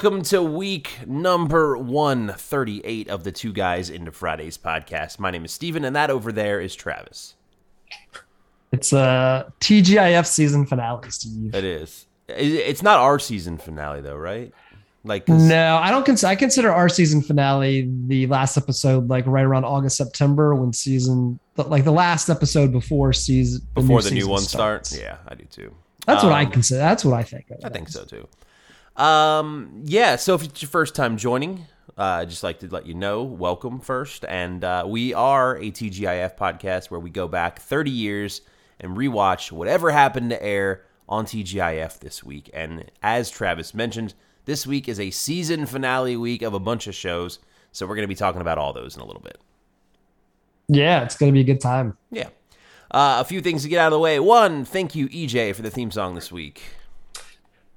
welcome to week number 138 of the Two Guys into Fridays podcast. My name is Steven, and that over there is Travis. It's a TGIF season finale, Steve. It is. It's not our season finale, though, right? Like, No, I don't consider. I consider our season finale the last episode, like right around August, September, when season, like the last episode before season, before the new season one starts. starts. Yeah, I do too. That's what I Um, consider. That's what I think. I think so too. Um, yeah. So if it's your first time joining, uh, I'd just like to let you know, welcome first. And uh, we are a TGIF podcast where we go back 30 years and rewatch whatever happened to air on TGIF this week. And as Travis mentioned, this week is a season finale week of a bunch of shows. So we're going to be talking about all those in a little bit. Yeah, it's gonna be a good time. Yeah. Uh, a few things to get out of the way. One, thank you, EJ, for the theme song this week.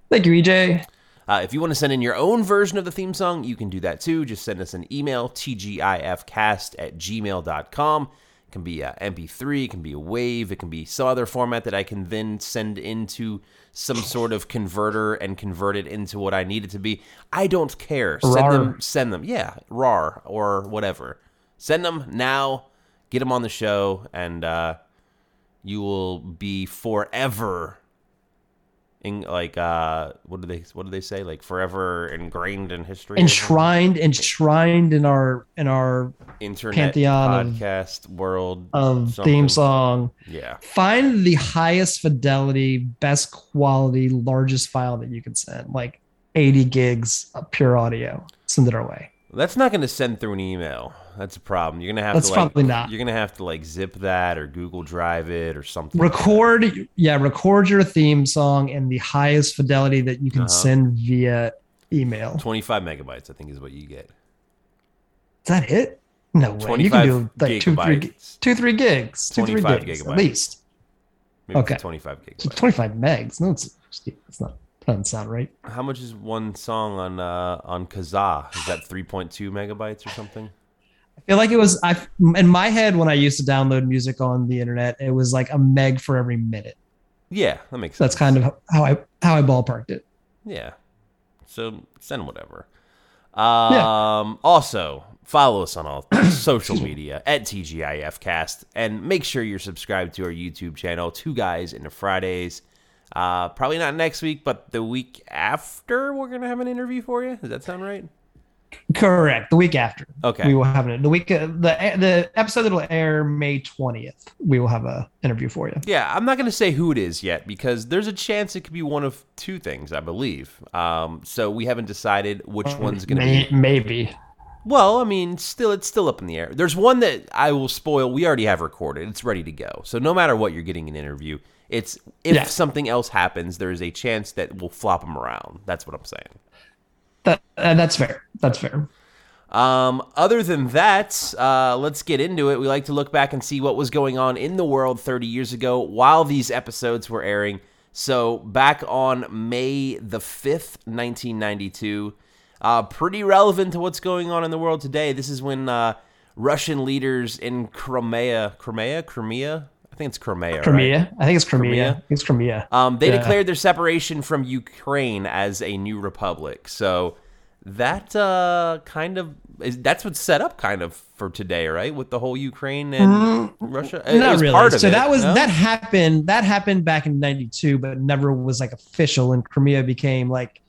Thank you, EJ. Uh, if you want to send in your own version of the theme song, you can do that too. Just send us an email, tgifcast at gmail.com. It can be a MP3, it can be a wave, it can be some other format that I can then send into some sort of converter and convert it into what I need it to be. I don't care. Send RAR. them, send them. Yeah, RAR or whatever. Send them now, get them on the show, and uh, you will be forever in like uh what do they what do they say like forever ingrained in history? Enshrined, enshrined in our in our internet pantheon of- podcast world of something. theme song. yeah Find the highest fidelity, best quality, largest file that you can send, like 80 gigs of pure audio. Send it our way. that's not going to send through an email that's a problem. You're gonna have That's to like probably not. you're gonna have to like zip that or google drive it or something record yeah record your theme song in the highest fidelity that you can Uh-huh. send via email. 25 megabytes i think is what you get. Is that it? No way. You 25 can do like two three gigabytes. two three gigs two three 25 gigs gigabytes. at least. Maybe Okay. 25 so 25 megs no it's, it's not that doesn't sound right. How much is one song on uh on kazaa? Is that 3.2 megabytes or something i feel like it was i in my head when i used to download music on the internet it was like a meg for every minute yeah that makes sense that's kind of how i how i ballparked it Yeah. So send whatever. Um, Also, follow us on all social media at TGIFcast and make sure you're subscribed to our YouTube channel, Two Guys into Fridays. Uh, probably not next week, but the week after, we're going to have an interview for you. Does that sound right? Correct the week after Okay. we will have it the week uh, the the episode that will air may 20th we will have a interview for you Yeah, I'm not going to say who it is yet because there's a chance it could be one of two things, I believe. Um, so we haven't decided which one's going to be. Maybe Well, I mean, still, it's still up in the air. There's one that I will spoil. We already have recorded. It's ready to go. So no matter what, you're getting an interview. It's if Yeah. something else happens, there is a chance that we'll flop them around. That's what I'm saying. That uh, that's fair. That's fair. Um, other than that, uh, let's get into it. We like to look back and see what was going on in the world 30 years ago while these episodes were airing. So, back on May the 5th, 1992, uh, pretty relevant to what's going on in the world today. This is when uh, Russian leaders in Crimea, Crimea, Crimea, think it's Crimea, right? Crimea. I think it's Crimea. Crimea? I think it's Crimea. Um, they Yeah. declared their separation from Ukraine as a new republic. So that uh, kind of is, that's what's set up kind of for today, right? With the whole Ukraine and Russia. It Mm, Not really. part of so it, that was no? that happened. That happened back in '92, but never was like official. And Crimea became like,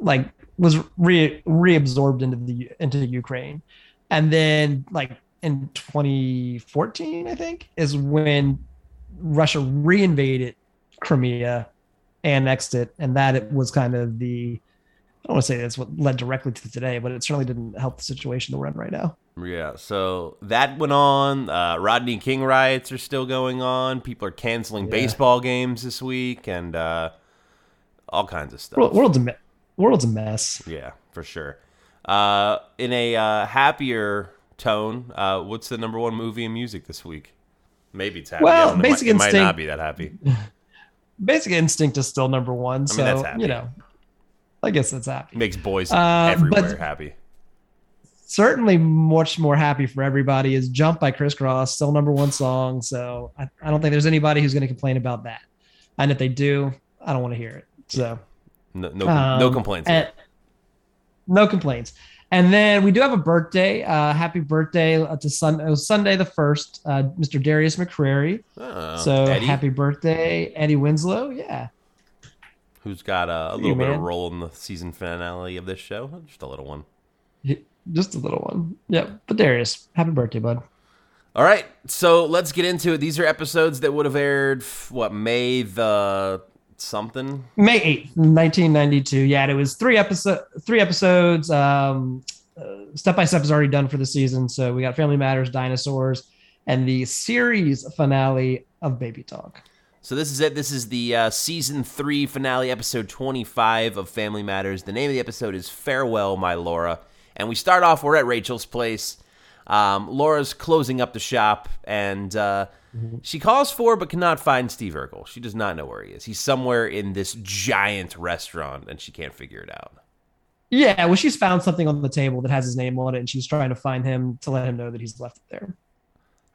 like was re reabsorbed into the into Ukraine, and then like in 2014, I think is when Russia reinvaded Crimea, annexed it, and that it was kind of the. I don't want to say that's what led directly to today, but it certainly didn't help the situation that we're in right now. Yeah, so that went on. Uh, Rodney King riots are still going on. People are canceling Yeah. baseball games this week and uh, all kinds of stuff. World's a me- world's a mess. Yeah, for sure. Uh, in a uh, happier tone, uh, what's the number one movie in music this week? Maybe it's happy. Well, I. It Basic might, it might not be that happy. Basic Instinct is still number one. So that's happy. you know, I guess that's happy. Makes boys Uh, everywhere but- happy. Certainly, much more happy for everybody is "Jump" by Kris Kross, still number one song. So I, I don't think there's anybody who's going to complain about that. And if they do, I don't want to hear it. So No, no, no Um, complaints. and- no complaints. And then we do have a birthday. Uh, happy birthday to Sun- Sunday the first, uh, Mr. Darius McCrary. Oh, so Eddie, happy birthday, Eddie Winslow. Yeah, who's got a, a you, little bit of man. role in the season finale of this show? Just a little one. Just a little one. Yep. But Darius, happy birthday, bud. All right, so let's get into it. These are episodes that would have aired what May the something. May eighth, nineteen ninety two. Yeah, and it was three episode, three episodes. Um, uh, step by step is already done for the season, so we got Family Matters, Dinosaurs, and the series finale of Baby Talk. So this is it. This is the uh, season three finale, episode twenty-five of Family Matters. The name of the episode is "Farewell, My Laura," and we start off. We're at Rachel's place. Um, Laura's closing up the shop, and uh, she calls for but cannot find Steve Urkel. She does not know where he is. He's somewhere in this giant restaurant, and she can't figure it out. Yeah, well, she's found something on the table that has his name on it, and she's trying to find him to let him know that he's left it there.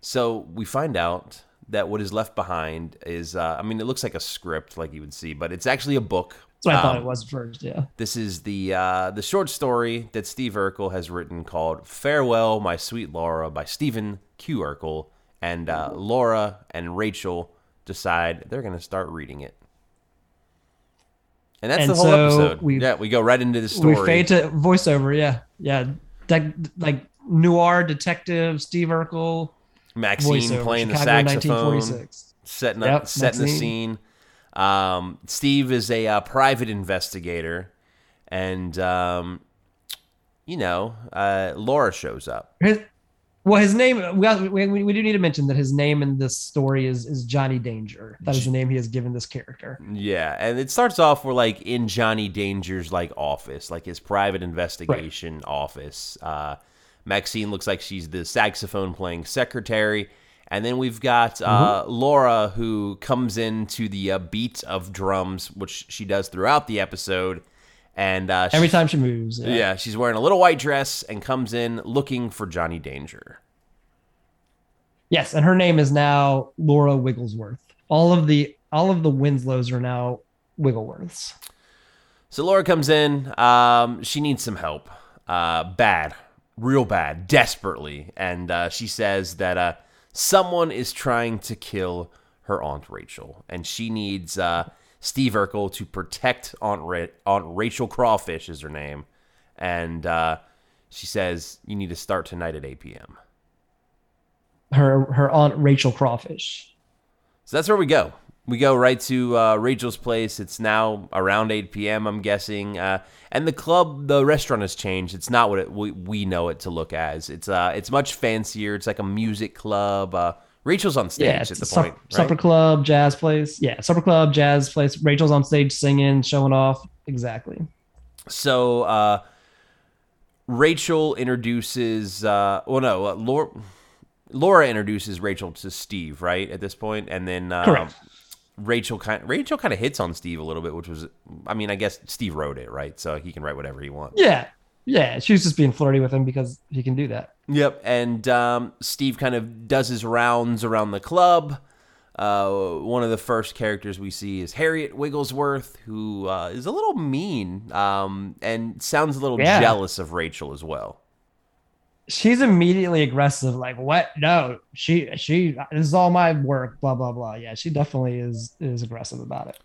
So we find out that what is left behind is, uh, I mean, it looks like a script, like you would see, but it's actually a book. That's what I thought Um, it was first. Yeah. This is the uh, the short story that Steve Urkel has written called "Farewell, My Sweet Laura" by Stephen Q. Urkel, and uh, Laura and Rachel decide they're going to start reading it. And that's And the whole so episode. we- yeah, we go right into the story. We fade to voiceover. Yeah, yeah, De- like noir detective Steve Urkel Maxine voiceover. playing the saxophone. setting up Yep, setting the scene. Um, Steve is a uh, private investigator, and um, you know, uh, Laura shows up. His, well, his name. We, we we do need to mention that his name in this story is is Johnny Danger. That is the name he has given this character. Yeah, and it starts off we're like in Johnny Danger's like office, like his private investigation office. Uh, Maxine looks like she's the saxophone playing secretary, and then we've got uh, Mm-hmm. Laura who comes into the uh, beat of drums, which she does throughout the episode, and uh, Every she- time she moves. Yeah. Yeah, she's wearing a little white dress and comes in looking for Johnny Danger. Yes, and her name is now Laura Wigglesworth. All of the all of the Winslows are now Wigglesworths. So Laura comes in. Um, she needs some help. Uh, bad, real bad, desperately. And uh, she says that uh, someone is trying to kill her Aunt Rachel. And she needs uh, Steve Urkel to protect Aunt, Ra- Aunt Rachel Crawfish, is her name. And uh, she says, You need to start tonight at 8 p.m. Her her aunt Rachel Crawfish. So that's where we go. We go right to uh, Rachel's place. It's now around 8 p.m. I'm guessing, uh, and the club, the restaurant has changed. It's not what it, we, we know it to look as. It's uh, it's much fancier. It's like a music club. Uh, Rachel's on stage Yeah, at the sup- point, right? supper club, jazz place. Yeah, supper club, jazz place. Rachel's on stage singing, showing off. Exactly. So uh, Rachel introduces. Uh, well, no, uh, Laura. Laura introduces Rachel to Steve, right at this point, and then um, Correct. Rachel kind Rachel kind of hits on Steve a little bit, which was, I mean, I guess Steve wrote it, right? So he can write whatever he wants. Yeah, yeah. she's just being flirty with him because he can do that. Yep, and um, Steve kind of does his rounds around the club. Uh, one of the first characters we see is Harriet Wigglesworth, who uh, is a little mean um, and sounds a little Yeah. jealous of Rachel as well. She's immediately aggressive. Like, what? No, she she. This is all my work. Blah blah blah. Yeah, she definitely is is aggressive about it.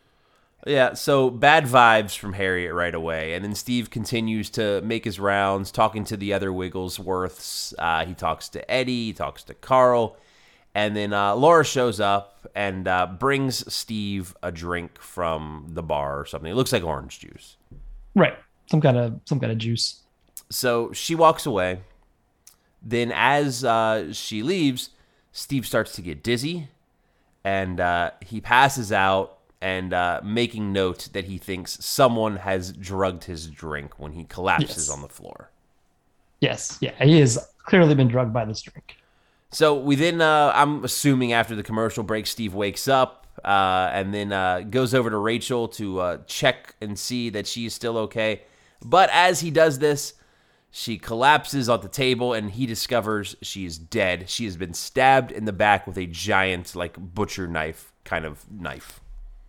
Yeah, so bad vibes from Harriet right away. And then Steve continues to make his rounds, talking to the other Wigglesworths. Uh, he talks to Eddie, he talks to Carl. And then uh, Laura shows up and uh, brings Steve a drink from the bar or something. It looks like orange juice. Right. Some kind of some kind of juice. So she walks away. Then, as uh, she leaves, Steve starts to get dizzy and uh, he passes out and uh, making note that he thinks someone has drugged his drink when he collapses Yes. on the floor. Yes. Yeah. He has clearly been drugged by this drink. So we then, uh, I'm assuming after the commercial break, Steve wakes up uh, and then uh, goes over to Rachel to uh, check and see that she's still okay. But as he does this, she collapses on the table and he discovers she is dead. She has been stabbed in the back with a giant, like, butcher knife kind of knife.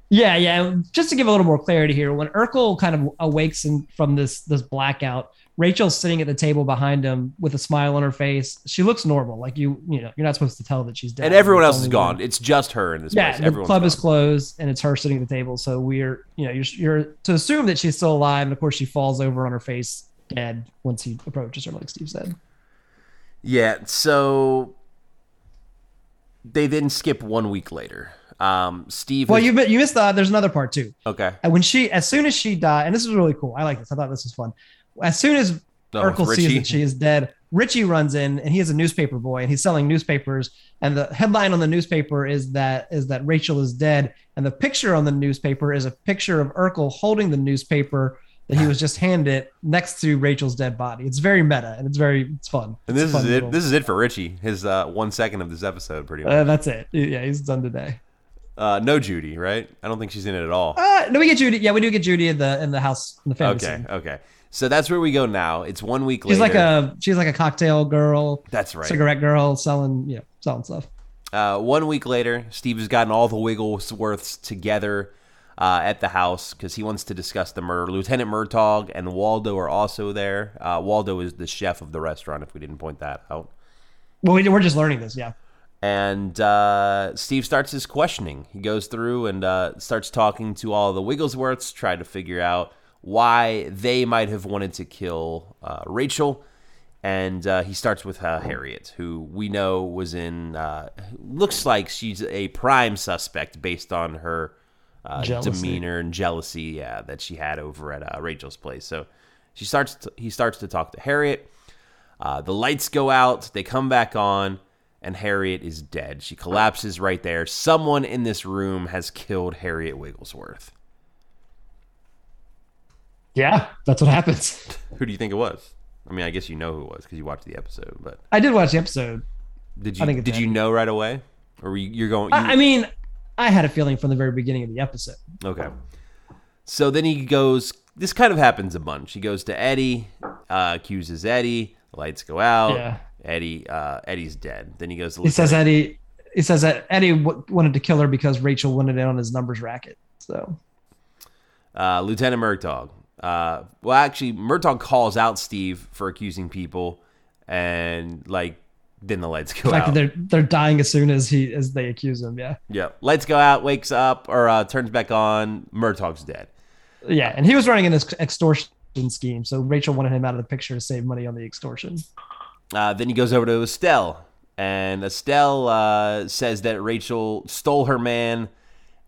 Yeah, yeah. Just to give a little more clarity here, when Urkel kind of awakes in, from this this blackout, Rachel's sitting at the table behind him with a smile on her face. She looks normal. Like you, you know, you're not supposed to tell that she's dead. And everyone else is gone. It's just her in this Yeah, place. the Everyone's club is closed, and it's her sitting at the table. So we're, you know, you're, you're to assume that she's still alive. And of course, she falls over on her face, dead, once he approaches her, like Steve said. Yeah, so they then skip one week later. Um, Steve. Well, has- you you missed the. There's another part too. okay. And when she, as soon as she died, and this is really cool. I like this. I thought this was fun. As soon as Oh, Urkel sees that she is dead, Richie runs in, and he is a newspaper boy, and he's selling newspapers. And the headline on the newspaper is that is that Rachel is dead, and the picture on the newspaper is a picture of Urkel holding the newspaper that he was just handed next to Rachel's dead body. It's very meta, and it's very it's fun. And this a is fun it. little- This is it for Richie. His uh, one second of this episode, pretty much. uh, that's it. Yeah, he's done today. Uh, no Judy, right? I don't think she's in it at all. Uh, no, we get Judy. Yeah, we do get Judy in the in the house in the family Okay, scene. okay. So that's where we go now. It's one week She's later. like a she's like a cocktail girl, That's right. cigarette girl, selling you know selling stuff. Uh, one week later, Steve has gotten all the Wigglesworths together uh, at the house because he wants to discuss the murder. Lieutenant Murtaugh and Waldo are also there. Uh, Waldo is the chef of the restaurant, if we didn't point that out. Well, we, we're just learning this. Yeah. And uh, Steve starts his questioning. He goes through and uh, starts talking to all the Wigglesworths, trying to figure out why they might have wanted to kill uh, Rachel. And uh, he starts with uh, Harriet, who we know was in. Uh, looks like she's a prime suspect based on her uh, demeanor and jealousy, yeah, that she had over at uh, Rachel's place. So she starts. To, he starts to talk to Harriet. Uh, the lights go out. They come back on, and Harriet is dead. She collapses right there. Someone in this room has killed Harriet Wigglesworth. Yeah, that's what happens. Who do you think it was? I mean, I guess you know who it was because you watched the episode. But I did watch the episode. did you did you know right away, or were you, you're going? You, I mean, I had a feeling from the very beginning of the episode. Okay. So then he goes. This kind of happens a bunch. He goes to Eddie, uh, accuses Eddie. Lights go out. Yeah. Eddie. Uh, Eddie's dead. Then he goes. To He says Eddie. He says that Eddie w- wanted to kill her because Rachel wanted in on his numbers racket. So uh, Lieutenant Murtaugh. Uh, well, actually, Murtaugh calls out Steve for accusing people, and like then the lights go fact out. they're they're dying as soon as he as they accuse him. Yeah, Yeah, lights go out. Wakes up or uh, turns back on. Murtaugh's dead. yeah, and he was running an ex- extortion scheme. So Rachel wanted him out of the picture to save money on the extortion. Uh, then he goes over to Estelle, and Estelle uh, says that Rachel stole her man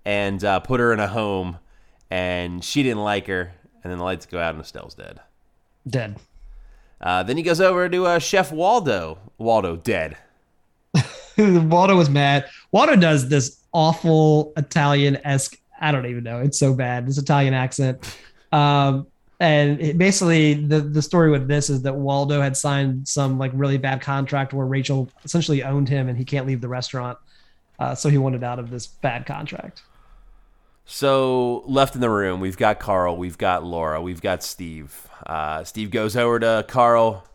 and uh, put her in a home, and she didn't like her. And then the lights go out, and Estelle's dead. Dead. Uh, then he goes over to uh, Chef Waldo. Waldo dead. Waldo was mad. Waldo does this awful Italian esque. I don't even know. It's so bad. This Italian accent. Um, and it, basically, the the story with this is that Waldo had signed some like really bad contract where Rachel essentially owned him, and he can't leave the restaurant. Uh, so he wanted out of this bad contract. So left in the room, we've got Carl, we've got Laura, we've got Steve. Uh, Steve goes over to Carl.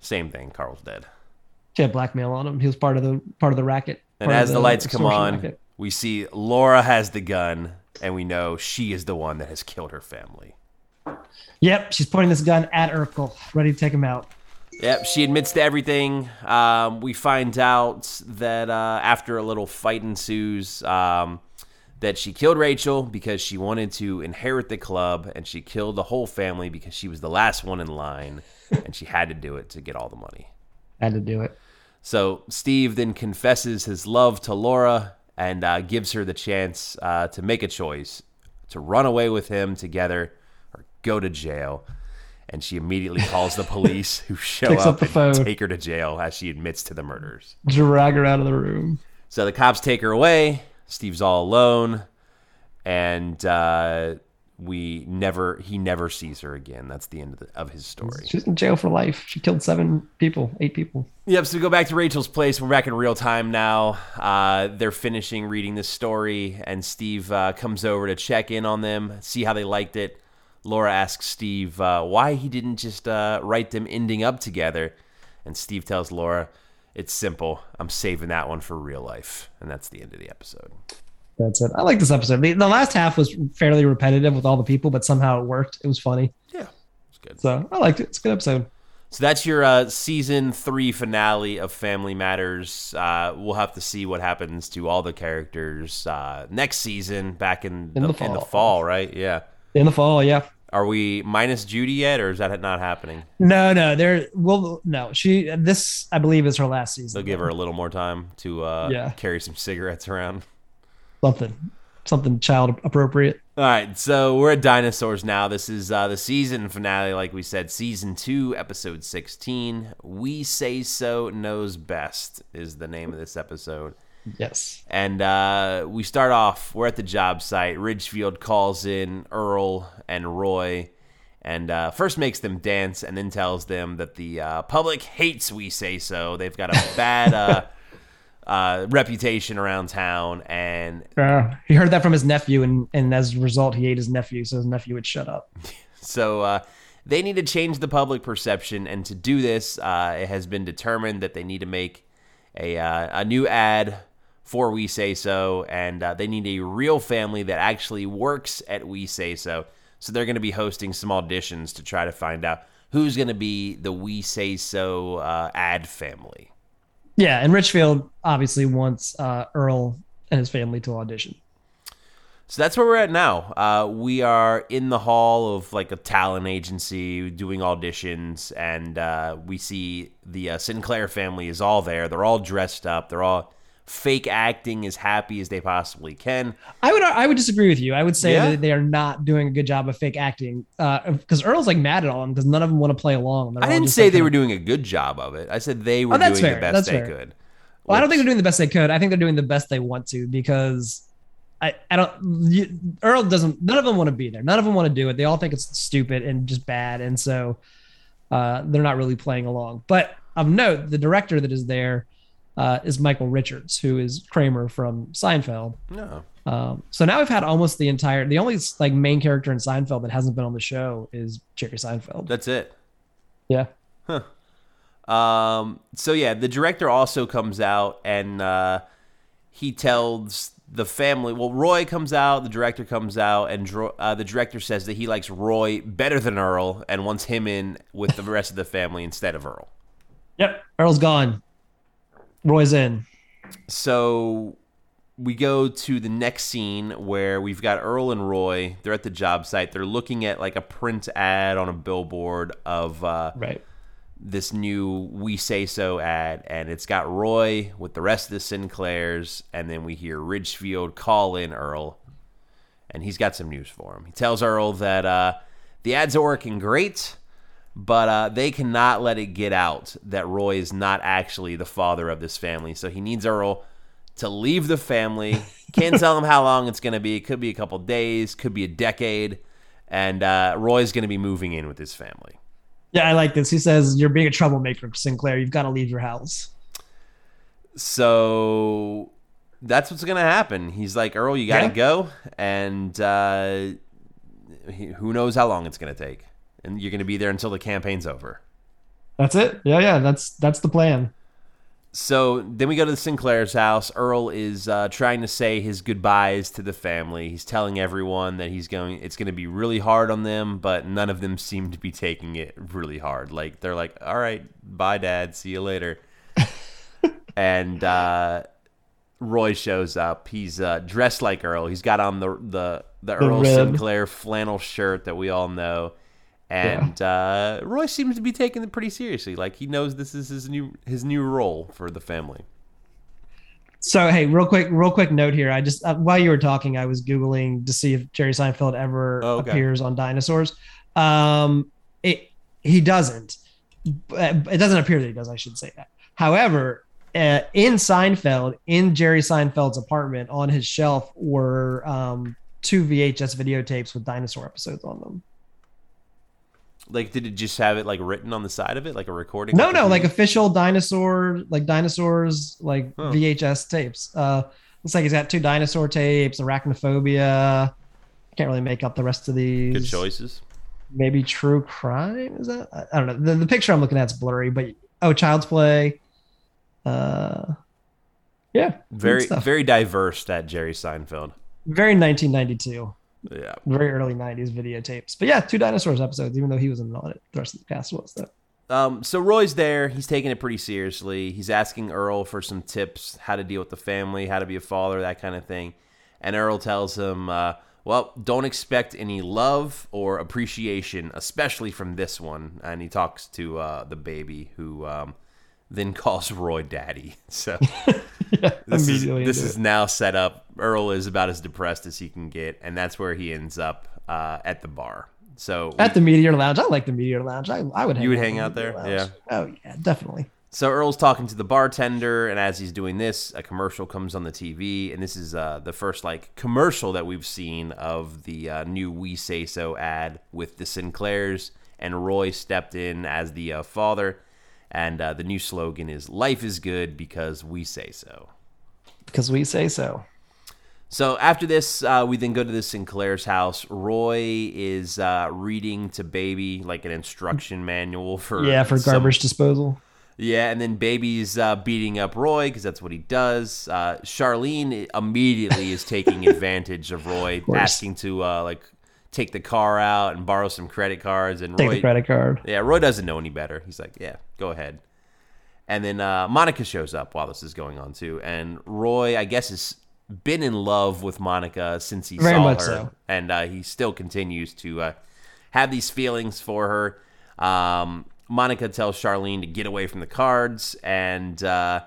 Same thing. Carl's dead. She had blackmail on him. He was part of the part of the racket. And as the lights come on, racket. we see Laura has the gun, and we know she is the one that has killed her family. Yep, she's pointing this gun at Urkel, ready to take him out. Yep, she admits to everything. Um, we find out that uh, after a little fight ensues, um, that she killed Rachel because she wanted to inherit the club, and she killed the whole family because she was the last one in line, and she had to do it to get all the money. Had to do it. So Steve then confesses his love to Laura and uh, gives her the chance uh, to make a choice to run away with him together or go to jail. And she immediately calls the police, who show Picks up, up the and phone. take her to jail as she admits to the murders. Drag her out of the room. So the cops take her away. Steve's all alone, and uh, we never he never sees her again. That's the end of, the, of his story. She's in jail for life. She killed seven people, eight people. Yep. So we go back to Rachel's place. We're back in real time now. Uh, they're finishing reading this story, and Steve uh, comes over to check in on them, see how they liked it. Laura asks Steve uh, why he didn't just uh, write them ending up together, and Steve tells Laura, "It's simple. I'm saving that one for real life," and that's the end of the episode. That's it. I like this episode. The, the last half was fairly repetitive with all the people, but somehow it worked. It was funny. Yeah, it's good. So I liked it. It's a good episode. So that's your uh, season three finale of Family Matters. Uh, we'll have to see what happens to all the characters uh, next season, back in, In the, the in the fall. fall, right? Yeah. In the fall, yeah. Are we minus Judy yet, or is that not happening? No, no, there. Well, no. She. This, I believe, is her last season. They'll give her a little more time to uh, Yeah. carry some cigarettes around. something, something child appropriate. All right, so we're at dinosaurs now. This is uh, the season finale, like we said, season two, episode sixteen. We say so knows best is the name of this episode. Yes. And uh, we start off, we're at the job site. Richfield calls in Earl and Roy and uh, first makes them dance and then tells them that the uh, public hates We Say So. They've got a bad uh, uh, reputation around town. And Uh, he heard that from his nephew, and and as a result, he ate his nephew, so his nephew would shut up. so uh, they need to change the public perception. And to do this, uh, it has been determined that they need to make a, uh, a new ad for We Say So, and uh, they need a real family that actually works at We Say So. So they're going to be hosting some auditions to try to find out who's going to be the We Say So uh, ad family. Yeah, and Richfield obviously wants uh, Earl and his family to audition. So that's where we're at now. Uh, we are in the hall of like a talent agency doing auditions, and uh, we see the uh, Sinclair family is all there. They're all dressed up. They're all fake acting as happy as they possibly can. I would I would disagree with you. I would say Yeah? that they are not doing a good job of fake acting because Earl's like mad at all of them because none of them want to play along. They're I didn't say like, they were doing a good job of it. I said they were Oh, that's doing fair. the best That's they fair. could. Well, I don't think they're doing the best they could. I think they're doing the best they want to because I, I don't. You, Earl doesn't. None of them want to be there. None of them want to do it. They all think it's stupid and just bad, and so uh, they're not really playing along. But of note, the director that is there uh, is Michael Richards, who is Kramer from Seinfeld. no. Um, so now we've had almost the entire. The only like main character in Seinfeld that hasn't been on the show is Jerry Seinfeld. That's it. Yeah. Um, so yeah, the director also comes out and uh, he tells the family. Well, Roy comes out, the director comes out, and Dro- uh, the director says that he likes Roy better than Earl and wants him in with the rest of the family instead of Earl. Yep. Earl's gone. Roy's in. So we go to the next scene where we've got Earl and Roy. They're at the job site. They're looking at like a print ad on a billboard of uh, Right. this new We Say So ad, and it's got Roy with the rest of the Sinclairs, and then we hear Richfield call in Earl, and he's got some news for him. He tells Earl that uh, the ads are working great, but uh, they cannot let it get out that Roy is not actually the father of this family, so he needs Earl to leave the family. Can't tell him how long it's going to be. It could be a couple days, could be a decade, and uh, Roy's going to be moving in with his family. Yeah, I like this. He says, You're being a troublemaker, Sinclair. You've got to leave your house. So that's what's gonna happen. He's like, Earl, you gotta Yeah. go, and uh, he, who knows how long it's gonna take, and you're gonna be there until the campaign's over. That's it. Yeah, yeah. That's that's the plan. So then we go to the Sinclair's house. Earl is uh, trying to say his goodbyes to the family. He's telling everyone that he's going. It's going to be really hard on them, but none of them seem to be taking it really hard. Like they're like, "All right, bye, Dad. See you later." and uh, Roy shows up. He's uh, dressed like Earl. He's got on the the the Earl red. Sinclair flannel shirt that we all know. And uh, Roy seems to be taking it pretty seriously. Like he knows this is his new his new role for the family. So hey, real quick, real quick note here. I just uh, while you were talking, I was googling to see if Jerry Seinfeld ever Oh, okay. appears on Dinosaurs. Um, it he doesn't. It doesn't appear that he does. I should say that. However, uh, in Seinfeld, in Jerry Seinfeld's apartment, on his shelf were um, two VHS videotapes with dinosaur episodes on them. Like, did it just have it like written on the side of it, like a recording? No, no, like official dinosaur, like dinosaurs, like Huh. VHS tapes. Uh, looks like he's got two dinosaur tapes, arachnophobia. Can't really make up the rest of these. good choices. Maybe true crime is that? I, I don't know. The, the picture I'm looking at is blurry, but oh, Child's Play. Uh, yeah, Very, very diverse. That Jerry Seinfeld. very 1992, Yeah. very early 90s videotapes. But yeah, two dinosaurs episodes, even though he wasn't on it. The rest of the cast was though. Um, so Roy's there. He's taking it pretty seriously. He's asking Earl for some tips, how to deal with the family, how to be a father, that kind of thing. And Earl tells him, uh, "Well, don't expect any love or appreciation, especially from this one." And he talks to uh, the baby, who um, then calls Roy daddy. So yeah, this is, this is it. now set up. Earl is about as depressed as he can get, and that's where he ends up uh, at the bar. So at the Meteor Lounge. I like the Meteor Lounge. I, I would. Hang You would out hang the out there? Lounge. Oh yeah, definitely. So Earl's talking to the bartender, and as he's doing this, a commercial comes on the TV, and this is uh, the first like commercial that we've seen of the uh, new "We Say So" ad with the Sinclairs, and Roy stepped in as the uh, father, and uh, the new slogan is "Life is good because we say so." Because we say so. So after this, uh, we then go to the Sinclair's house. Roy is uh, reading to Baby like an instruction manual for Yeah, for some- garbage disposal. Yeah, and then Baby's uh, beating up Roy because that's what he does. Uh, Charlene immediately is taking advantage of Roy, course. asking to uh, like take the car out and borrow some credit cards. And Take Roy, the credit card. yeah, Roy doesn't know any better. He's like, yeah, go ahead. And then uh, Monica shows up while this is going on too, and Roy, I guess, has been in love with Monica since he Very saw her, so. and uh, he still continues to uh, have these feelings for her. Um, Monica tells Charlene to get away from the cards, and uh,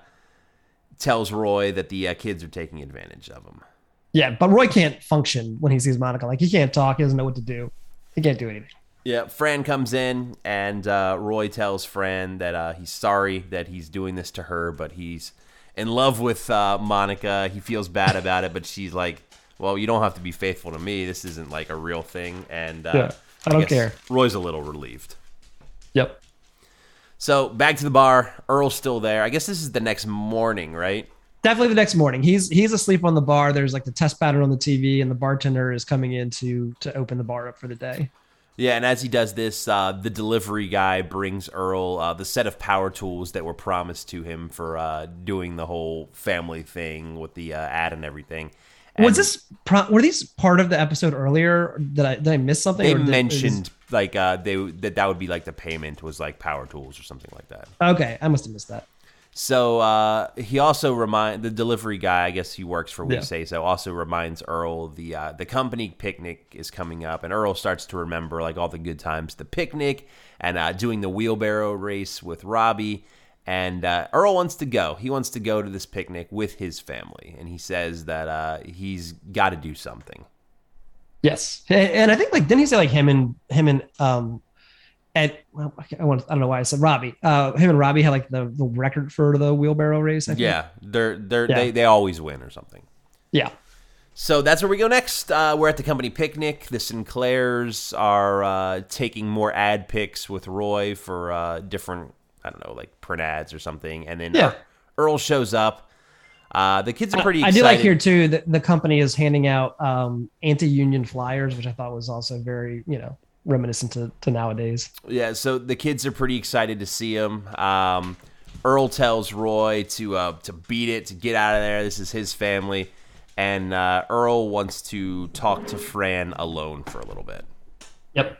tells Roy that the uh, kids are taking advantage of him. Yeah, but Roy can't function when he sees Monica. Like he can't talk. He doesn't know what to do. He can't do anything. Yeah, Fran comes in, and uh, Roy tells Fran that uh, he's sorry that he's doing this to her, but he's in love with uh, Monica. He feels bad about it, but she's like, "Well, you don't have to be faithful to me. This isn't like a real thing." And uh, Yeah, I don't guess care. Roy's a little relieved. Yep. So back to the bar. Earl's still there. I guess this is the next morning, right? Definitely the next morning. He's he's asleep on the bar. There's like the test pattern on the TV, and the bartender is coming in to to open the bar up for the day. Yeah, and as he does this, uh, the delivery guy brings Earl uh, the set of power tools that were promised to him for uh, doing the whole family thing with the uh, ad and everything. was this pro- were these part of the episode earlier? Did I did I miss something? They or did- mentioned like uh, they that that would be like the payment was like power tools or something like that. okay, I must have missed that. So uh, he also remind the delivery guy, I guess he works for We Yeah. Say So, also reminds Earl the uh, the company picnic is coming up, and Earl starts to remember like all the good times, the picnic, and uh, doing the wheelbarrow race with Robbie. And uh, Earl wants to go. He wants to go to this picnic with his family, and he says that uh, he's got to do something. Yes, and and I think like didn't he say like him and him and um, Ed? Well, I want I don't know why I said Robbie. Uh, him and Robbie had like the the record for the wheelbarrow race. I think. Yeah, they're they're Yeah. they they always win or something. yeah. So that's where we go next. Uh, we're at the company picnic. The Sinclairs are uh, taking more ad picks with Roy for uh, different, I don't know, like print ads or something. And then Yeah. Earl shows up. Uh, the kids are pretty I excited. do like here too that the company is handing out um, anti-union flyers, which I thought was also very you know reminiscent to, to nowadays. Yeah, so the kids are pretty excited to see him. Um, Earl tells Roy to uh, to beat it, to get out of there. This is his family, and uh, Earl wants to talk to Fran alone for a little bit. Yep.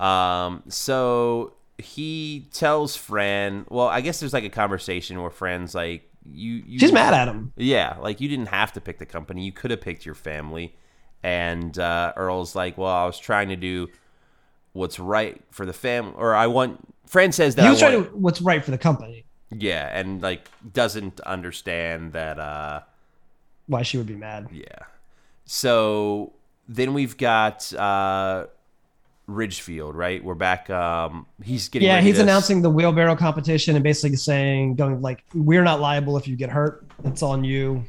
Um, so he tells Fran, well, I guess there's like a conversation where Fran's like, you, you She's mad at him. Yeah, like you didn't have to pick the company. You could have picked your family. And uh, Earl's like, well, I was trying to do what's right for the family, or I want. Fran says that He I was trying want, to what's right for the company. yeah, and like doesn't understand that. uh Why she would be mad? Yeah. So then we've got uh Richfield, right? We're back. Um, he's getting. Yeah, he's announcing the wheelbarrow competition and basically saying, going like, we're not liable if you get hurt. It's on you.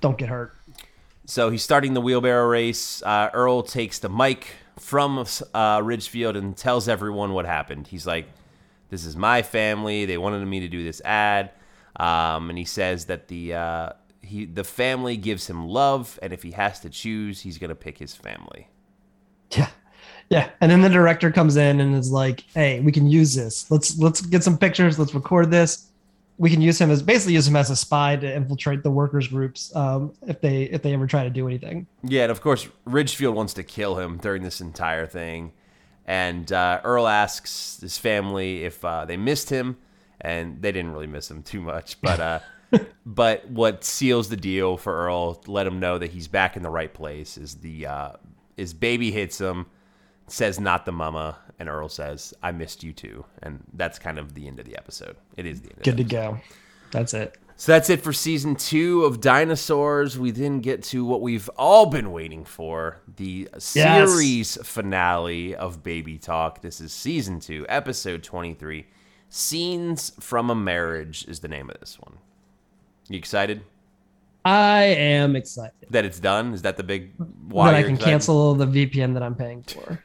Don't get hurt. So he's starting the wheelbarrow race. Uh, Earl takes the mic from uh, Richfield and tells everyone what happened. He's like, "This is my family. They wanted me to do this ad," um, and he says that the uh, he the family gives him love, and if he has to choose, he's gonna pick his family. Yeah. Yeah. And then the director comes in and is like, hey, we can use this. Let's let's get some pictures. Let's record this. We can use him as basically use him as a spy to infiltrate the workers groups um, if they if they ever try to do anything. Yeah, and of course, Richfield wants to kill him during this entire thing. And uh, Earl asks his family if uh, they missed him, and they didn't really miss him too much. But uh, but what seals the deal for Earl, let him know that he's back in the right place, is the uh, is baby hits him, says not the mama, and Earl says, "I missed you too," and that's kind of the end of the episode. It is the end. Of Good to go. That's it. so that's it for season two of Dinosaurs. We then get to what we've all been waiting for the series finale of Baby Talk. This is season two, episode 23. Scenes from a Marriage is the name of this one. You excited I am excited that it's done? Is that the big why that I can excited? cancel the VPN that I'm paying for.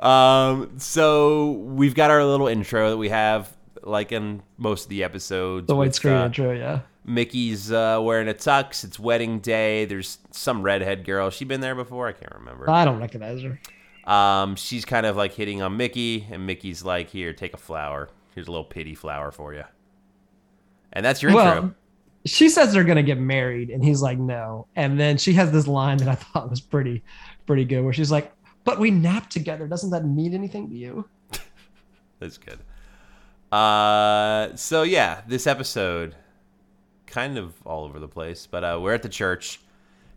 Um, so we've got our little intro that we have, like in most of the episodes. The white screen uh, intro, yeah. Mickey's uh, wearing a tux. It's wedding day. There's some redhead girl. She been there before? I can't remember. I don't recognize her. Um, she's kind of like hitting on Mickey, and Mickey's like, "Here, take a flower. Here's a little pity flower for you." And that's your Well, intro. she says they're gonna get married, and he's like, no. And then she has this line that I thought was pretty, pretty good, where she's like, "But we nap together. Doesn't that mean anything to you?" That's good. Uh, so yeah, this episode, kind of all over the place, but uh, we're at the church.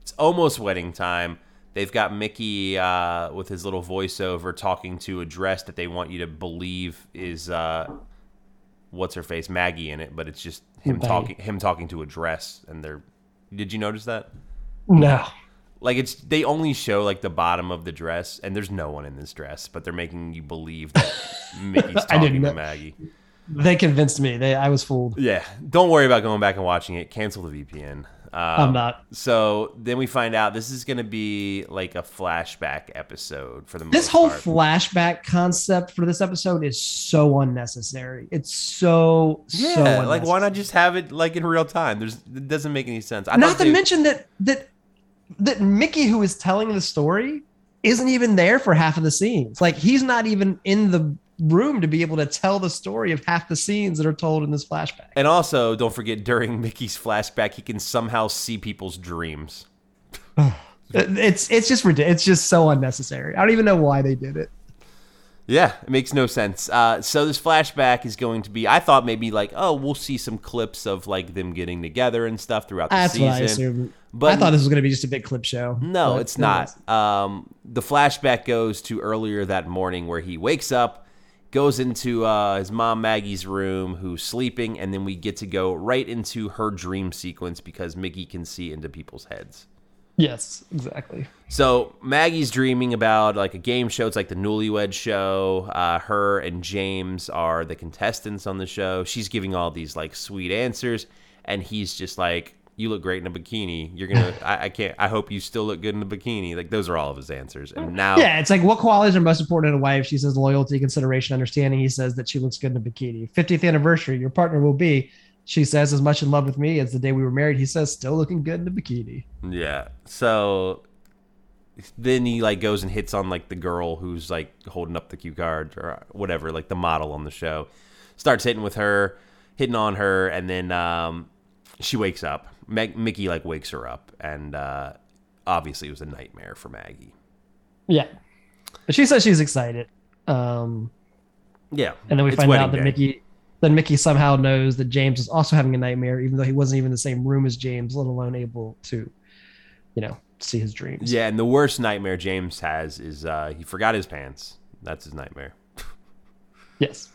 It's almost wedding time. They've got Mickey uh, with his little voiceover talking to a dress that they want you to believe is uh, what's her face Maggie in it, but it's just him talking him talking to a dress, and they're. Did you notice that? No. Like it's they only show like the bottom of the dress, and there's no one in this dress, but they're making you believe that Mickey's talking didn't to. Maggie. They convinced me. They I was fooled. Yeah, don't worry about going back and watching it. Cancel the VPN. Um, I'm not. So then we find out this is going to be like a flashback episode for the This whole part. flashback concept for this episode is so unnecessary. It's so yeah, so like why not just have it like in real time? There's it doesn't make any sense. I Not to they- mention that that that Mickey, who is telling the story, isn't even there for half of the scenes. Like he's not even in the room to be able to tell the story of half the scenes that are told in this flashback. And also, don't forget during Mickey's flashback, he can somehow see people's dreams. It's it's just ridiculous. It's just so unnecessary. I don't even know why they did it. Yeah, it makes no sense. Uh, so this flashback is going to be. I thought maybe like, oh, we'll see some clips of like them getting together and stuff throughout the That's season. What I. But I thought this was going to be just a big clip show. No, it's not. wasn't. Um, the flashback goes to earlier that morning where he wakes up, goes into uh, his mom Maggie's room, who's sleeping, and then we get to go right into her dream sequence because Mickey can see into people's heads. Yes, exactly. So Maggie's dreaming about like a game show. It's like the Newlywed Show. Uh, her and James are the contestants on the show. She's giving all these like sweet answers, and he's just like, "You look great in a bikini. You're gonna. I, I can't. I hope you still look good in a bikini." Like those are all of his answers. And now, Yeah, it's like what qualities are most important in a wife? She says loyalty, consideration, understanding. He says that she looks good in a bikini. 50th anniversary, your partner will be. She says as much in love with me as the day we were married. He says still looking good in a bikini. yeah. So then he like goes and hits on like the girl who's like holding up the cue card or whatever, like the model on the show. Starts hitting with her, hitting on her, and then um, she wakes up. Meg- Mickey like wakes her up, and uh, obviously it was a nightmare for Maggie. Yeah, but she says she's excited. Um, Yeah, and then we find out that day. Mickey, then Mickey somehow knows that James is also having a nightmare, even though he wasn't even in the same room as James, let alone able to, you know, see his dreams. Yeah, and the worst nightmare James has is uh, he forgot his pants. That's his nightmare. Yes.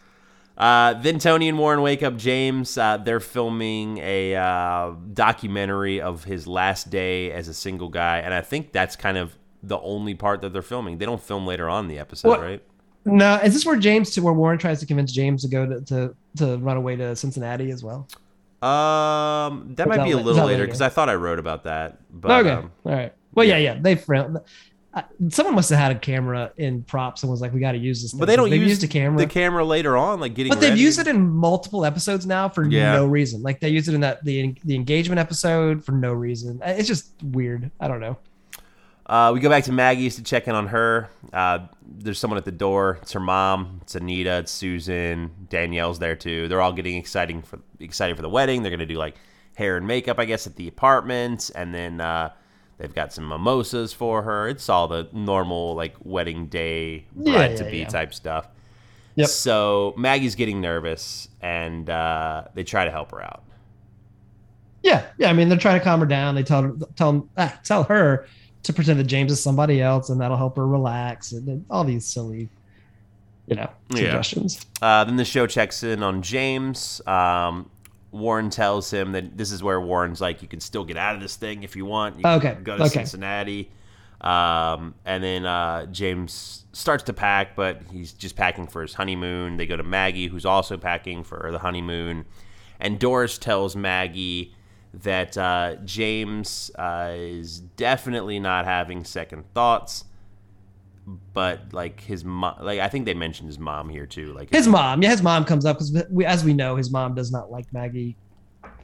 Uh, then Tony and Warren wake up James. Uh, they're filming a uh, documentary of his last day as a single guy, and I think that's kind of the only part that they're filming. They don't film later on in the episode, What- right? No, is this where James to where Warren tries to convince James to go to to, to run away to Cincinnati as well? Um, that Or might that be a little later because I thought I wrote about that. But okay, um, all right. Well, yeah, yeah. yeah. They. Someone must have had a camera in props and was like, "We got to use this." but thing," they don't. they've use used a camera. the camera later on, like getting. but they've ready. used it in multiple episodes now for Yeah. no reason. Like they used it in that the the engagement episode for no reason. Uh, It's just weird. I don't know. Uh, we go back to Maggie's to check in on her. Uh, there's someone at the door. It's her mom. It's Anita. It's Susan. Danielle's there too. They're all getting exciting for excited for the wedding. They're gonna do like hair and makeup, I guess, at the apartment, and then uh, they've got some mimosas for her. It's all the normal like wedding day Yeah, bride to yeah, be yeah. type stuff. Yep. So Maggie's getting nervous, and uh, they try to help her out. Yeah, yeah. I mean, they're trying to calm her down. They tell her, tell ah, tell her to pretend that James is somebody else, and that'll help her relax. And then all these silly, you know, Yeah. suggestions. Uh, then the show checks in on James. Um, Warren tells him that this is where Warren's like, you can still get out of this thing if you want. You can Okay, Go to okay. Cincinnati. Um, and then uh, James starts to pack, but he's just packing for his honeymoon. They go to Maggie, who's also packing for the honeymoon. And Doris tells Maggie that uh, James uh, is definitely not having second thoughts. But like his mom, like I think they mentioned his mom here too. Like His mom, yeah, his mom comes up because we, as we know, his mom does not like Maggie,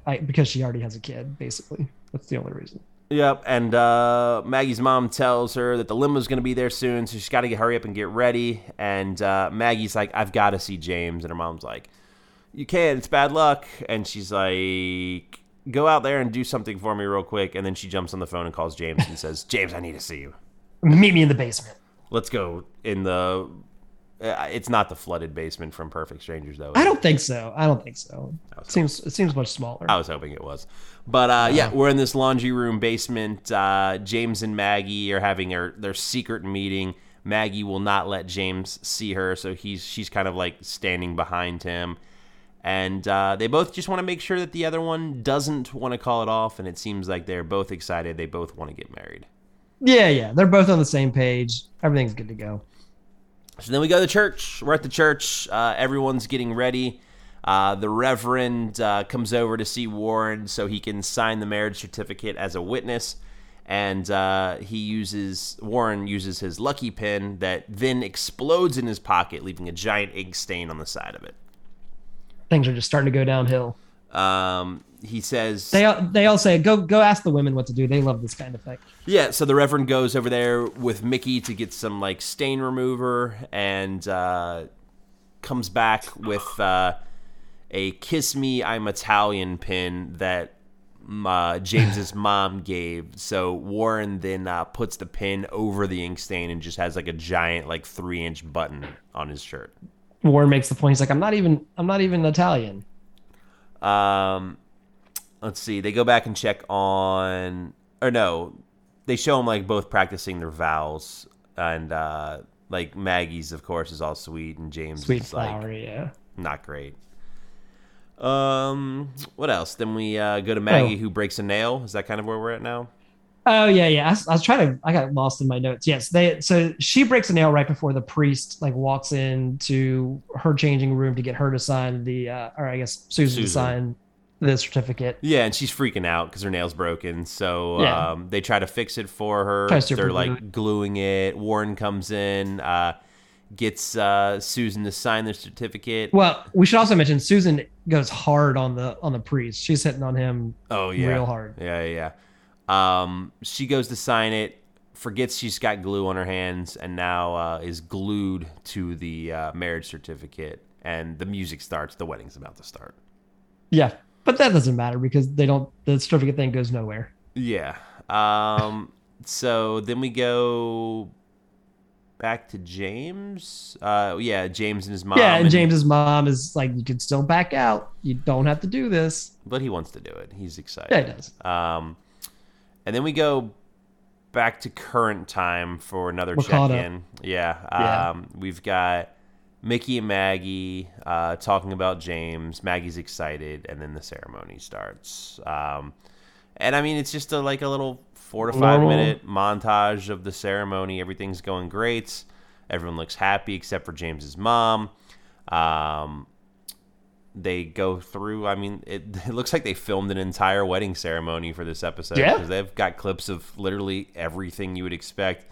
I, because she already has a kid. Basically, that's the only reason. Yep, and uh, Maggie's mom tells her that the limo's going to be there soon, so she's got to get hurry up and get ready. And uh, Maggie's like, "I've got to see James," and her mom's like, "You can't. It's bad luck." And she's like, "Go out there and do something for me real quick." And then she jumps on the phone and calls James and says, "James, I need to see you. Meet me in the basement. Let's go in the." Uh, it's not the flooded basement from Perfect Strangers, though. I don't think so. I don't think so. It seems it seems much smaller. I was hoping it was. But uh, yeah, we're in this laundry room basement. Uh, James and Maggie are having their, their secret meeting. Maggie will not let James see her, so he's she's kind of like standing behind him. And uh, they both just want to make sure that the other one doesn't want to call it off. And it seems like they're both excited. They both want to get married. Yeah, yeah, they're both on the same page. Everything's good to go. So then we go to church. We're at the church. Uh, everyone's getting ready. Uh, the Reverend uh, comes over to see Warren so he can sign the marriage certificate as a witness. And uh, he uses, Warren uses his lucky pin that then explodes in his pocket, leaving a giant ink stain on the side of it. Things are just starting to go downhill. Um, he says, They all, they all say, "Go go ask the women what to do." They love this kind of thing. Yeah, so the Reverend goes over there with Mickey to get some like stain remover and uh, comes back with uh, a "Kiss Me, I'm Italian" pin that uh, James's mom gave. So Warren then uh, puts the pin over the ink stain and just has like a giant like three inch button on his shirt. Warren makes the point. He's like, "I'm not even I'm not even Italian." Um, let's see. They go back and check on, or no, they show them like both practicing their vows, and uh, like Maggie's, of course, is all sweet, and James Sweet is like yeah. not great. Um, what else? Then we uh, go to Maggie, Oh. who breaks a nail. Is that kind of where we're at now? Oh yeah, yeah. I, was- I was trying to. I got lost in my notes. Yes, they. So she breaks a nail right before the priest like walks into her changing room to get her to sign the, uh, or I guess Susan, to sign the certificate. Yeah, and she's freaking out because her nail's broken. So Yeah. um, they try to fix it for her. They're like it. gluing it. Warren comes in, uh, gets uh, Susan to sign the certificate. Well, we should also mention Susan goes hard on the on the priest. She's hitting on him Oh yeah, real hard. Yeah, yeah, yeah. Um, she goes to sign it, forgets she's got glue on her hands, and now uh, is glued to the uh, marriage certificate. And the music starts. The wedding's about to start. Yeah, but that doesn't matter because they don't. The certificate thing goes nowhere. Yeah. Um. so then we go back to James. Uh. Yeah. James and his mom. yeah, and James's mom is like, "You can still back out. You don't have to do this." but he wants to do it. He's excited. Yeah, he does. Um, and then we go back to current time for another up. check-in. Yeah. Yeah. Um, we've got Mickey and Maggie uh, talking about James. Maggie's excited, and then the ceremony starts. Um, and I mean, it's just a, like a little four to five Normal. minute montage of the ceremony. Everything's going great. Everyone looks happy except for James's mom. Um, they go through. I mean, it, it looks like they filmed an entire wedding ceremony for this episode Yeah. because they've got clips of literally everything you would expect.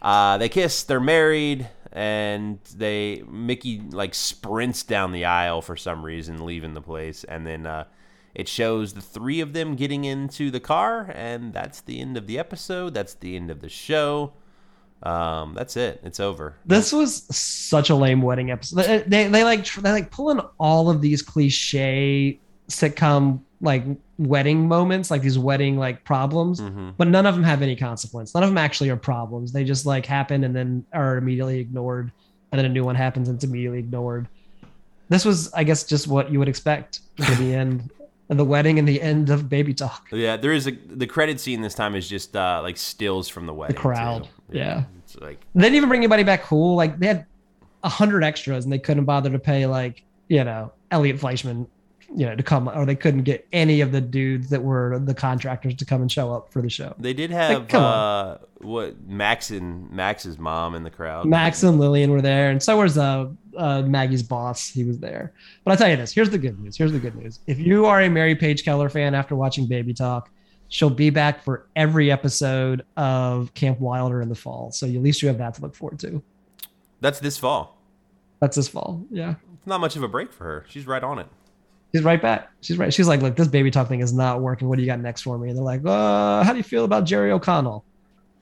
Uh, they kiss, they're married, and they Mickey like sprints down the aisle for some reason, leaving the place, and then uh, it shows the three of them getting into the car, and that's the end of the episode. That's the end of the show. Um, that's it. It's over. This was such a lame wedding episode. They they, they like they like pulling all of these cliche sitcom like wedding moments, like these wedding like problems, hmm but none of them have any consequence. None of them actually are problems. They just like happen and then are immediately ignored, and then a new one happens and it's immediately ignored. This was, I guess, just what you would expect for the end of the wedding and the end of Baby Talk. Yeah, there is a the credit scene this time is just uh, like stills from the wedding. the crowd, too. Yeah. it's like They didn't even bring anybody back cool. Like they had a hundred extras and they couldn't bother to pay like, you know, Elliot Fleischman, you know, to come or they couldn't get any of the dudes that were the contractors to come and show up for the show. they did have come uh, what Max and Max's mom in the crowd. Max and Lillian were there, and so was uh, uh, Maggie's boss. He was there. But I'll tell you this: here's the good news. Here's the good news. If you are a Mary Page Keller fan after watching Baby Talk, she'll be back for every episode of Camp Wilder in the fall. So at least you have that to look forward to. That's this fall. That's this fall. Yeah. It's not much of a break for her. She's right on it. She's right back. She's right. She's like, look, this baby talk thing is not working. What do you got next for me? And they're like, uh, how do you feel about Jerry O'Connell?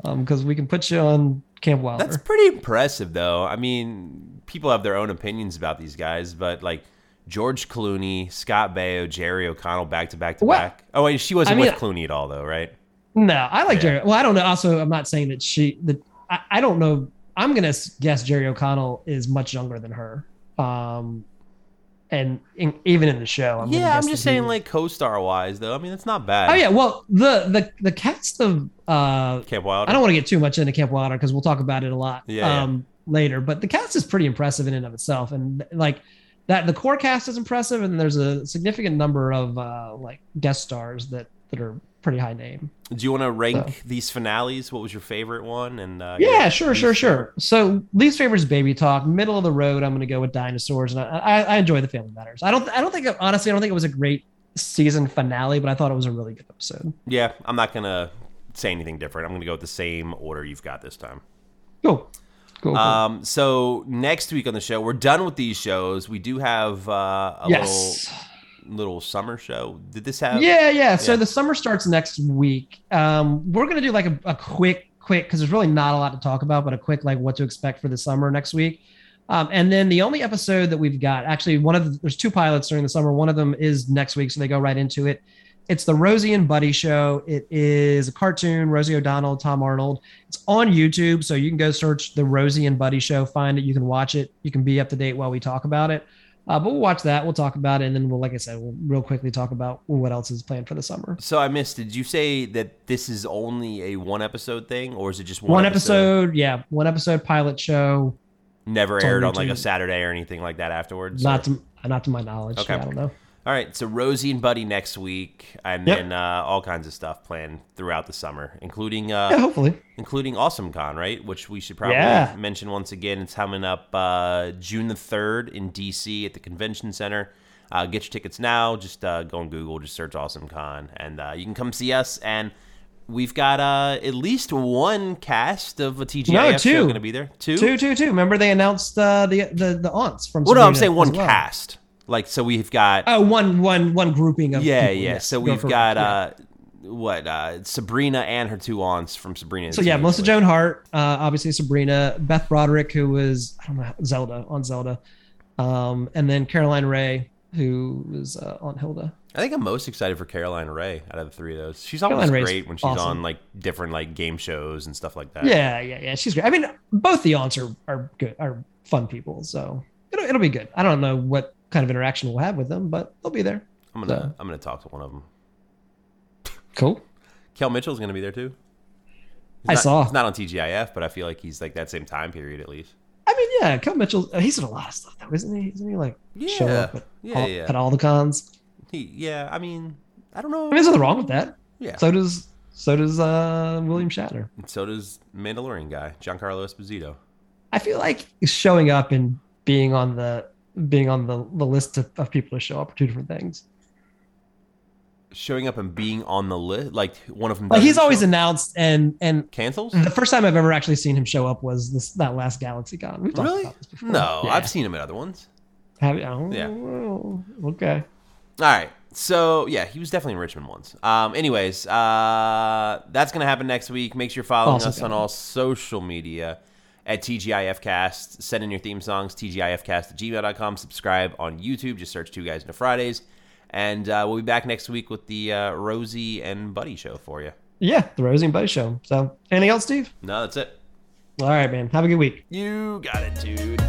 Um, because we can put you on Camp Wilder. That's pretty impressive, though. I mean, people have their own opinions about these guys, but like George Clooney, Scott Baio, Jerry O'Connell, back to back to Well, back. Oh wait, she wasn't I mean- with Clooney at all, though, right? no, I like Yeah. Jerry. Well, I don't know. Also, I'm not saying that she. That I, I don't know. I'm gonna guess Jerry O'Connell is much younger than her. Um, and in, even in the show, I'm yeah, I'm just saying, like co-star wise, though. I mean, it's not bad. Oh yeah. Well, the the the cast of uh Camp Wilder. I don't want to get too much into Camp Wilder because we'll talk about it a lot Yeah, yeah. um, later. But the cast is pretty impressive in and of itself, and like that, the core cast is impressive, and there's a significant number of uh, like guest stars that that are pretty high name. Do you want to rank So. these finales? What was your favorite one? And uh, Yeah, sure, sure, sure. So least favorite is Baby Talk. Middle of the road, I'm going to go with Dinosaurs, and I, I, I enjoy the Family Matters. I don't, I don't think, honestly, I don't think it was a great season finale, but I thought it was a really good episode. Yeah, I'm not gonna say anything different. I'm gonna go with the same order you've got this time. Cool, cool. Um, so next week on the show, we're done with these shows. We do have uh, a yes. little little summer show. Did this have? yeah, yeah. So the summer starts next week. Um, we're gonna do like a, a quick, quick, because there's really not a lot to talk about, but a quick like what to expect for the summer next week. Um, and then the only episode that we've got, actually, one of the, there's two pilots during the summer. One of them is next week, so they go right into it. It's the Rosie and Buddy show. It is a cartoon. Rosie O'Donnell, Tom Arnold. It's on YouTube, so you can go search the Rosie and Buddy show, find it. You can watch it. You can be up to date while we talk about it. Uh, but we'll watch that. We'll talk about it, and then we'll, like I said, we'll real quickly talk about what else is planned for the summer. So I missed. Did you say that this is only a one episode thing, or is it just one, One, episode, yeah, one episode pilot show. Never on aired on like a Saturday or anything like that afterwards. Not or- to not to my knowledge. Okay. I don't know. All right, so Rosie and Buddy next week, and Yep. then uh, all kinds of stuff planned throughout the summer, including uh, Yeah, hopefully. including AwesomeCon, right? Which we should probably Yeah. mention once again. It's coming up uh, June the third in DC at the Convention Center. Uh, get your tickets now. Just uh, go on Google, just search AwesomeCon, and uh, you can come see us. And we've got uh, at least one cast of a TGIF No, show going to be there. Two. Two, two, two. Remember they announced uh, the the the aunts from. Well, no, I'm saying one well. cast. Like, so we've got. Oh, one, one, one grouping of. yeah, people, yeah. yes. So Go we've got Yeah. uh, what uh, Sabrina and her two aunts from Sabrina. So yeah, Melissa Joan Hart, uh, obviously Sabrina, Beth Broderick, who was I don't know Zelda on Zelda, um, and then Caroline Rhea, who was uh, on Hilda. I think I'm most excited for Caroline Rhea out of the three of those. She's always Caroline Rhea's great when she's awesome. on like different like game shows and stuff like that. Yeah, yeah, yeah. She's great. I mean, both the aunts are are good, are fun people. So it'll it'll be good. I don't know what kind of interaction we'll have with them, but they'll be there. I'm gonna So- I'm gonna talk to one of them. Cool. Kel Mitchell's gonna be there too. He's I not- saw. He's not on TGIF, but I feel like he's like that same time period at least. I mean, yeah, Kel Mitchell. uh, He's in a lot of stuff, though, isn't he? Isn't he like show Yeah. up at, Yeah, all, yeah. at all the cons? He yeah. I mean, I don't know. I mean, there's nothing wrong with that. yeah. So does so does uh, William Shatner. And so does Mandalorian guy Giancarlo Esposito. I feel like showing up and being on the being on the, the list of, of people to show up are two different things. Showing up and being on the list, like one of them. Like he's always announced and and cancels. the first time I've ever actually seen him show up was this that last Galaxy Con. We've Really? about this. No, Yeah. I've seen him at other ones. Have you? Oh, Yeah. Okay. All right. So yeah, he was definitely in Richmond once. Um, anyways, uh, that's gonna happen next week. Make sure you're following Also us on all social media at TGIFcast. Send in your theme songs, TGIFcast at gmail.com. Subscribe on YouTube. Just search Two Guys into Fridays. And uh, we'll be back next week with the uh, Rosie and Buddy show for you. Yeah, the Rosie and Buddy show. So, anything else, Steve? No, that's it. All right, man. Have a good week. You got it, dude.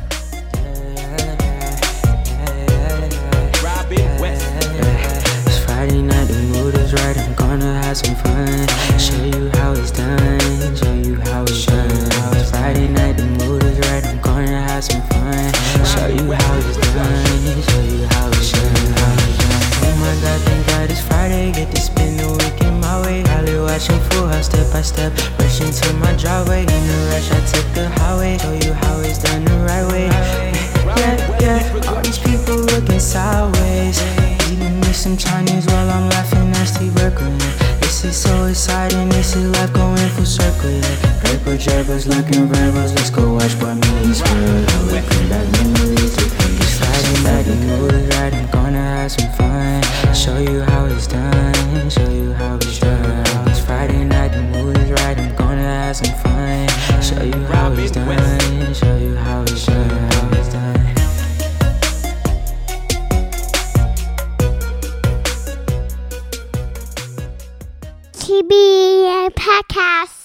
It's Friday night, the mood is right. I'm gonna have some fun. Show you how it's done. Show you how it's done. Friday night, the mood is right. I'm gonna have some fun. Show you how it's done. Show you how it's done. Oh my God, thank God it's Friday. Get to spend the weekend my way. Holly watching full house step by step. Rush into my driveway. In a rush, I took the highway. Show you how it's done the right way. Yeah, yeah. All these people looking sideways. Eating me some Chinese while I'm laughing at Steve Urkel see so exciting. this is life going full circle. Yeah. Paper jabbers looking rebels. Let's go watch by me. Welcome back memories. Sliding back and move right. I'm gonna have some fun. Show you how it's done. Show you how it's done. Friday night. The mood is right. I'm gonna have some fun. Show you how it's done. Show you how it's done. podcast.